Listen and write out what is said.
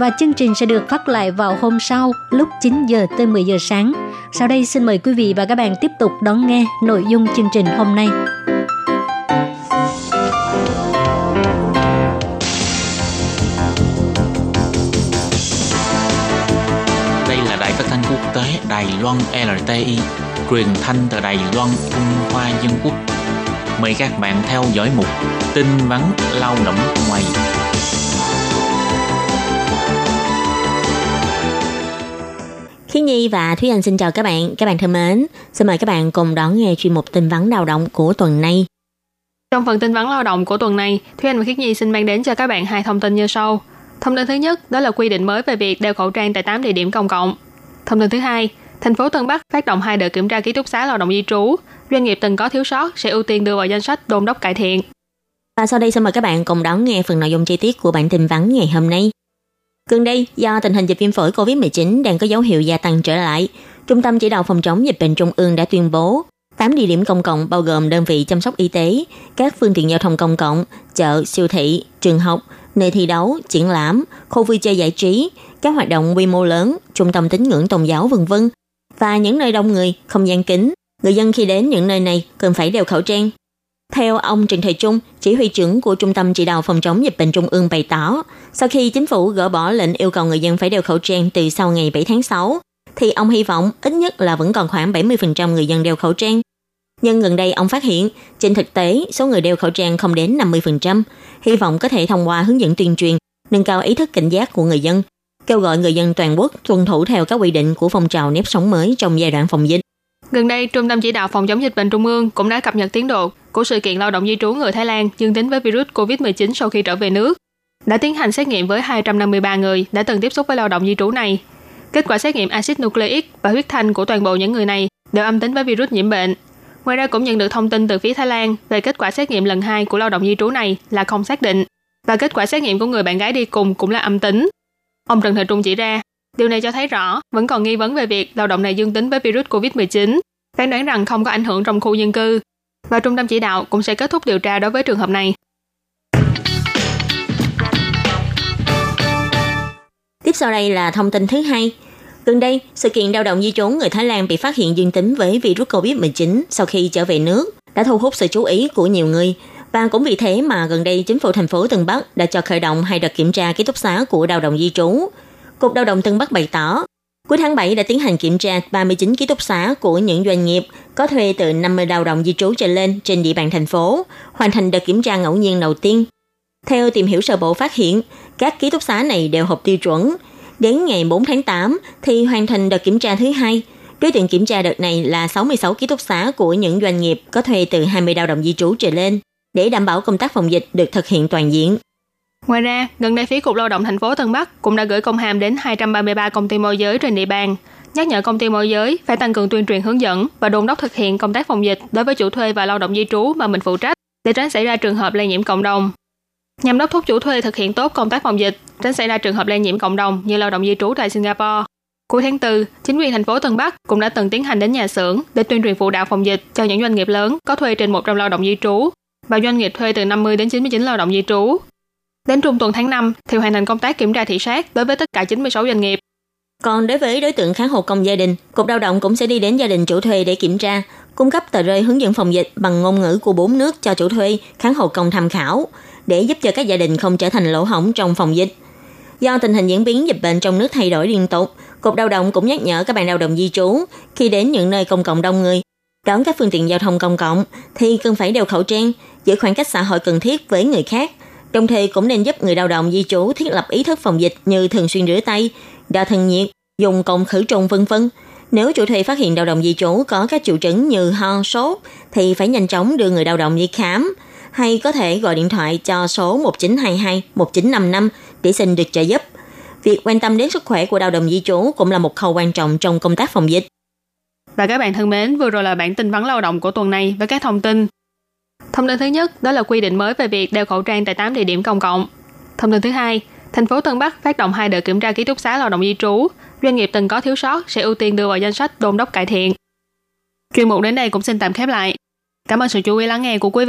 và chương trình sẽ được phát lại vào hôm sau lúc 9 giờ tới 10 giờ sáng. Sau đây xin mời quý vị và các bạn tiếp tục đón nghe nội dung chương trình hôm nay. Đây là đài phát thanh quốc tế Đài Loan LTI, truyền thanh từ Đài Loan, Trung Hoa Dân Quốc. Mời các bạn theo dõi mục tin vắn lao động ngoài. Khi Nhi và Thúy Anh xin chào các bạn. Các bạn thân mến, xin mời các bạn cùng đón nghe chuyên mục tin vắn lao động của tuần này. Trong phần tin vắn lao động của tuần này, Thúy Anh và Khiết Nhi xin mang đến cho các bạn hai thông tin như sau. Thông tin thứ nhất đó là quy định mới về việc đeo khẩu trang tại 8 địa điểm công cộng. Thông tin thứ hai, thành phố Tân Bắc phát động hai đợt kiểm tra ký túc xá lao động di trú. Doanh nghiệp từng có thiếu sót sẽ ưu tiên đưa vào danh sách đôn đốc cải thiện. Và sau đây xin mời các bạn cùng đón nghe phần nội dung chi tiết của bản tin vắn ngày hôm nay. Gần đây, do tình hình dịch viêm phổi COVID-19 đang có dấu hiệu gia tăng trở lại, Trung tâm Chỉ đạo Phòng chống dịch bệnh Trung ương đã tuyên bố 8 địa điểm công cộng bao gồm đơn vị chăm sóc y tế, các phương tiện giao thông công cộng, chợ, siêu thị, trường học, nơi thi đấu, triển lãm, khu vui chơi giải trí, các hoạt động quy mô lớn, trung tâm tín ngưỡng tôn giáo vân vân và những nơi đông người, không gian kính. Người dân khi đến những nơi này cần phải đeo khẩu trang. Theo ông Trần Thầy Trung, chỉ huy trưởng của Trung tâm Chỉ đạo Phòng chống dịch bệnh Trung ương bày tỏ, sau khi chính phủ gỡ bỏ lệnh yêu cầu người dân phải đeo khẩu trang từ sau ngày 7 tháng 6, thì ông hy vọng ít nhất là vẫn còn khoảng 70% người dân đeo khẩu trang. Nhưng gần đây ông phát hiện, trên thực tế, số người đeo khẩu trang không đến 50%. Hy vọng có thể thông qua hướng dẫn tuyên truyền, nâng cao ý thức cảnh giác của người dân, kêu gọi người dân toàn quốc tuân thủ theo các quy định của phong trào nếp sống mới trong giai đoạn phòng dịch. Gần đây, Trung tâm Chỉ đạo Phòng chống dịch bệnh Trung ương cũng đã cập nhật tiến độ của sự kiện lao động di trú người Thái Lan dương tính với virus COVID-19 sau khi trở về nước. Đã tiến hành xét nghiệm với 253 người đã từng tiếp xúc với lao động di trú này. Kết quả xét nghiệm axit nucleic và huyết thanh của toàn bộ những người này đều âm tính với virus nhiễm bệnh. Ngoài ra cũng nhận được thông tin từ phía Thái Lan về kết quả xét nghiệm lần 2 của lao động di trú này là không xác định và kết quả xét nghiệm của người bạn gái đi cùng cũng là âm tính. Ông Trần Thời Trung chỉ ra, điều này cho thấy rõ vẫn còn nghi vấn về việc lao động này dương tính với virus COVID-19, phán đoán rằng không có ảnh hưởng trong khu dân cư và trung tâm chỉ đạo cũng sẽ kết thúc điều tra đối với trường hợp này. Tiếp sau đây là thông tin thứ hai. Gần đây, sự kiện lao động di trú người Thái Lan bị phát hiện dương tính với virus COVID-19 sau khi trở về nước đã thu hút sự chú ý của nhiều người. Và cũng vì thế mà gần đây chính phủ thành phố Tân Bắc đã cho khởi động hai đợt kiểm tra ký túc xá của lao động di trú. Cục Lao động Tân Bắc bày tỏ, cuối tháng 7 đã tiến hành kiểm tra 39 ký túc xá của những doanh nghiệp có thuê từ 50 lao động di trú trở lên trên địa bàn thành phố, hoàn thành đợt kiểm tra ngẫu nhiên đầu tiên. Theo tìm hiểu sơ bộ phát hiện, các ký túc xá này đều hợp tiêu chuẩn. Đến ngày 4 tháng 8 thì hoàn thành đợt kiểm tra thứ hai. Đối tượng kiểm tra đợt này là 66 ký túc xá của những doanh nghiệp có thuê từ 20 lao động di trú trở lên để đảm bảo công tác phòng dịch được thực hiện toàn diện. Ngoài ra, gần đây phía Cục Lao động thành phố Tân Bắc cũng đã gửi công hàm đến 233 công ty môi giới trên địa bàn, nhắc nhở công ty môi giới phải tăng cường tuyên truyền hướng dẫn và đôn đốc thực hiện công tác phòng dịch đối với chủ thuê và lao động di trú mà mình phụ trách để tránh xảy ra trường hợp lây nhiễm cộng đồng. Nhằm đốc thúc chủ thuê thực hiện tốt công tác phòng dịch, tránh xảy ra trường hợp lây nhiễm cộng đồng như lao động di trú tại Singapore. Cuối tháng 4, chính quyền thành phố Tân Bắc cũng đã từng tiến hành đến nhà xưởng để tuyên truyền phụ đạo phòng dịch cho những doanh nghiệp lớn có thuê trên 100 lao động di trú và doanh nghiệp thuê từ 50 đến 99 lao động di trú. Đến trung tuần tháng 5 thì hoàn thành công tác kiểm tra thị sát đối với tất cả 96 doanh nghiệp. Còn đối với đối tượng kháng hộ công gia đình, Cục Lao động cũng sẽ đi đến gia đình chủ thuê để kiểm tra, cung cấp tờ rơi hướng dẫn phòng dịch bằng ngôn ngữ của bốn nước cho chủ thuê, kháng hộ công tham khảo, để giúp cho các gia đình không trở thành lỗ hổng trong phòng dịch. Do tình hình diễn biến dịch bệnh trong nước thay đổi liên tục, Cục Lao động cũng nhắc nhở các bạn lao động di trú khi đến những nơi công cộng đông người, đón các phương tiện giao thông công cộng thì cần phải đeo khẩu trang, giữ khoảng cách xã hội cần thiết với người khác. Đồng thời cũng nên giúp người lao động di trú thiết lập ý thức phòng dịch như thường xuyên rửa tay, đo thân nhiệt, dùng cồn khử trùng vân vân. Nếu chủ thuê phát hiện lao động di trú có các triệu chứng như ho, sốt thì phải nhanh chóng đưa người lao động đi khám hay có thể gọi điện thoại cho số 1922 1955 để xin được trợ giúp. Việc quan tâm đến sức khỏe của lao động di trú cũng là một khâu quan trọng trong công tác phòng dịch. Và các bạn thân mến, vừa rồi là bản tin vắn lao động của tuần này với các thông tin. Thông tin thứ nhất đó là quy định mới về việc đeo khẩu trang tại 8 địa điểm công cộng. Thông tin thứ hai, thành phố Tân Bắc phát động hai đợt kiểm tra ký túc xá lao động di trú. Doanh nghiệp từng có thiếu sót sẽ ưu tiên đưa vào danh sách đôn đốc cải thiện. Chuyên mục đến đây cũng xin tạm khép lại. Cảm ơn sự chú ý lắng nghe của quý vị